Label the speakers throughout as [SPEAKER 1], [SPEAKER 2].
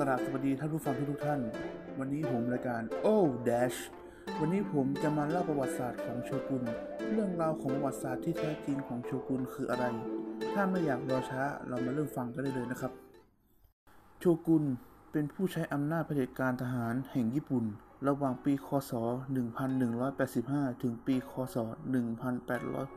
[SPEAKER 1] กราบสวัสดีท่านผู้ฟังทุกท่าน วันนี้ผมรายการโอ้แดชวันนี้ผมจะมาเล่าประวัติศาสตร์ของโชกุน เรื่องราวของประวัติศาสตร์ที่แท้จริงของโชกุนคืออะไร ถ้าไม่อยากรอช้าเรามาเริ่มฟังกันได้เลยนะครับ โชกุนเป็นผู้ใช้อำนาจเผด็จการทหารแห่งญี่ปุ่น ระหว่างปี คศ 1185 ถึงปี คศ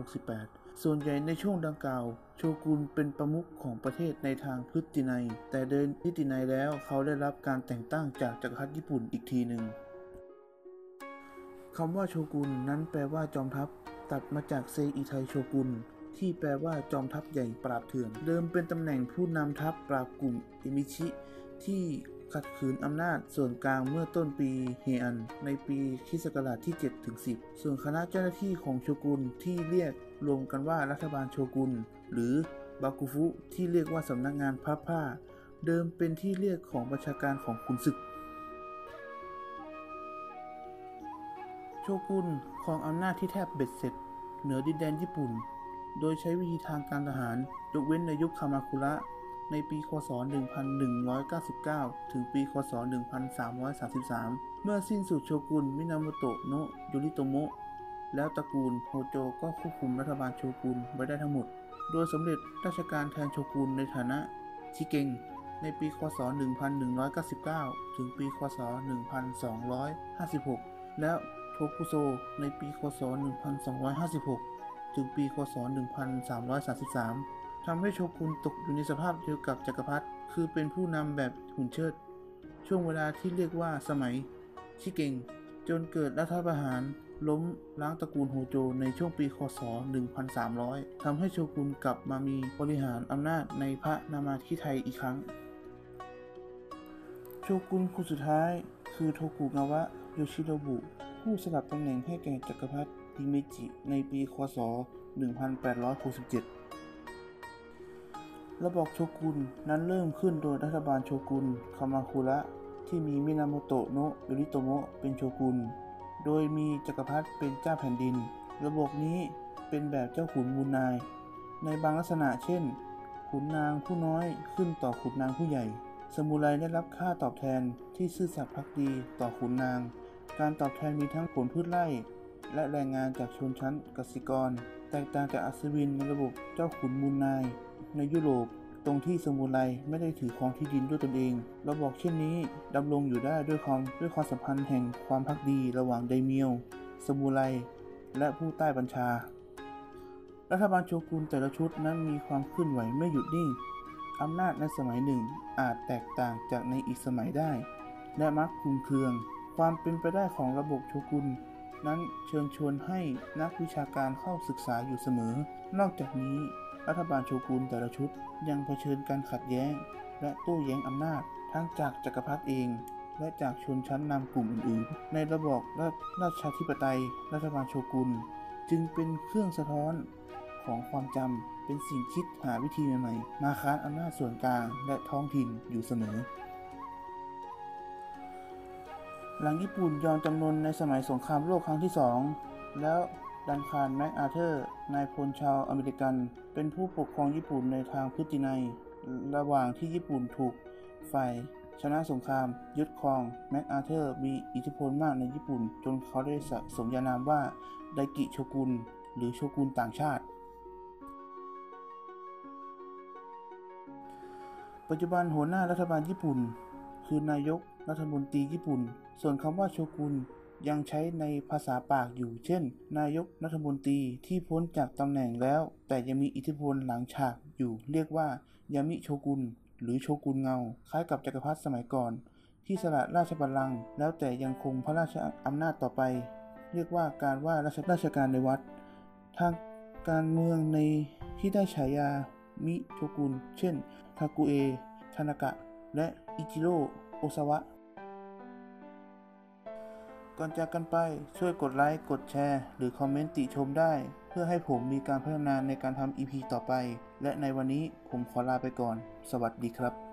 [SPEAKER 1] 1868 ส่วนใหญ่ในช่วงดังกล่าว โชกุนเป็นประมุขของประเทศในทางพฤตินัย แต่เดินนิตินัยแล้วเขาได้รับการแต่งตั้งจากจักรพรรดิญี่ปุ่นอีกทีหนึ่งคำว่าโชกุนนั้นแปลว่าจอมทัพ ตัดมาจากเซอิไทโชกุนที่แปลว่าจอมทัพใหญ่ปราบเถื่อน เดิมเป็นตำแหน่งผู้นำทัพปราบกลุ่มเอมิชิ ที่ ขัดขืนอำนาจส่วนกลางเมื่อต้นปีเฮอัน ในปีคริสต์ศักราชที่ 7 ถึง 10 ส่วนคณะเจ้าหน้าที่ของโชกุนที่เรียกรวมกันว่ารัฐบาลโชกุน หรือบากุฟุที่เรียกว่าสำนักงานพับผ้า เดิมเป็นที่เรียกของประชาการของขุนศึก โชกุนครองอำนาจที่แทบเบ็ดเสร็จ เหนือดินแดนญี่ปุ่น โดยใช้วิธีทางการทหารยกเว้นในยุคคามาคุระ ในปีคศ 1199 ถึงปีคศ 1333 เมื่อสิ้นสุดโชกุนมินามโตะโนะยุริโตโมะแล้วตระกูลโฮโจก็ควบคุมรัฐบาลโชกุนไว้ได้ทั้งหมด โดยสมเด็จราชการแทนโชกุนในฐานะชิเกงในปีคศ 1199 ถึงปีคศ 1256 แล้วโทกุโซในปีคศ 1256 ถึงปีคศ 1333 ทำให้โชกุนตกอยู่ในสภาพเดียวกับจักรพรรดิคือเป็นผู้นำแบบหุ่นเชิด ช่วงเวลาที่เรียกว่าสมัย ชิเกงจนเกิดรัฐประหารล้มล้างตระกูลโฮโจในช่วงปีคศ 1300 ทำให้โชกุนกลับมามีบริหารอำนาจในพระนามาธิไทยอีกครั้ง โชกุนคนสุดท้ายคือโทกุงาวะโยชิโรบุ ผู้สลับตำแหน่งให้แก่จักรพรรดิฮิเมจิในปีคศ 1867 ระบบโชกุนนั้นเริ่มขึ้นโดยรัฐบาลโชกุนคามาคุระที่มีมินามโตโนะโยริโตโมะเป็นโชกุน โดยมีจักรพรรดิเป็นเจ้าแผ่นดิน ระบบนี้เป็นแบบเจ้าขุนมูลนาย ในบางลักษณะเช่น ขุนนางผู้น้อยขึ้นต่อขุนนางผู้ใหญ่ สมุไรได้รับค่าตอบแทนที่ซื่อสัตย์ภักดีต่อขุนนาง การตอบแทนมีทั้งผลพืชไร่ และแรงงานจากชนชั้นกสิกร แตกต่างจากอัศวินในระบบเจ้าขุนมูลนาย ในยุโรป ตรงที่สมุไรไม่ได้ถือครองที่ดินด้วยตนเองระบอกเช่นนี้ดำรงอยู่ได้ด้วยความด้วยความสัมพันธ์แห่งความพักดีระหว่างไดเมียวสมุไรและผู้ใต้บัญชา รัฐบาลโชกุนแต่ละชุดนั้นมีความเคลื่อนไหวไม่หยุดนิ่งอำนาจในสมัยหนึ่งอาจแตกต่างจากในอีกสมัยได้ และมักคุมเครือง ความเป็นไปได้ของระบบโชกุนนั้นเชิญชวนให้นักวิชาการเข้าศึกษาอยู่เสมอ นอกจากนี้ รัฐบาลโชกุนแต่ละชุดยังเผชิญการขัดแย้ง และโต้แย้งอำนาจ ทั้งจากจักรพรรดิเอง และจากชนชั้นนำกลุ่มอื่นๆ ในระบอบราชาธิปไตย รัฐบาลโชกุนจึงเป็นเครื่องสะท้อนของความจำเป็นสิ่งคิดหาวิธีใหม่ๆ มาค้านอำนาจส่วนกลางและท้องถิ่นอยู่เสมอ หลังญี่ปุ่นยอมจำนนในสมัยสงครามโลกครั้งที่สอง แล้วดันคารแมคอาเธอร์ นายพลชาวอเมริกัน เป็นผู้ปกครองญี่ปุ่นในทางพฤตินัย ระหว่างที่ญี่ปุ่นถูกฝ่ายชนะสงคราม ยึดครอง แมคอาเธอร์มีอิทธิพลมากในญี่ปุ่น จนเขาได้สมญานามว่าไกจินโชกุนหรือโชกุนต่างชาติ ปัจจุบันหัวหน้ารัฐบาลญี่ปุ่น คือนายกรัฐมนตรีญี่ปุ่น ส่วนคำว่าโชกุน ยังใช้ในภาษาปากอยู่ เช่น นายกรัฐมนตรีที่พ้นจากตำแหน่งแล้ว แต่ยังมีอิทธิพลหลังฉากอยู่ เรียกว่ายามิโชกุน หรือโชกุนเงา คล้ายกับจักรพรรดิสมัยก่อน ที่สละราชบัลลังก์แล้วแต่ยังคงพระราชอำนาจต่อไป เรียกว่าการว่าราชราชการในวัด ทางการเมืองในที่ได้ฉายามิโชกุน เช่น ทากุเอทานากะ และอิจิโร่ โอซาวะ ก่อนจากกันไปช่วยกดไลค์ กดแชร์ หรือคอมเมนต์ติชมได้ เพื่อให้ผมมีการพัฒนาในการทำ EP ต่อไป และในวันนี้ผมขอลาไปก่อน สวัสดีครับ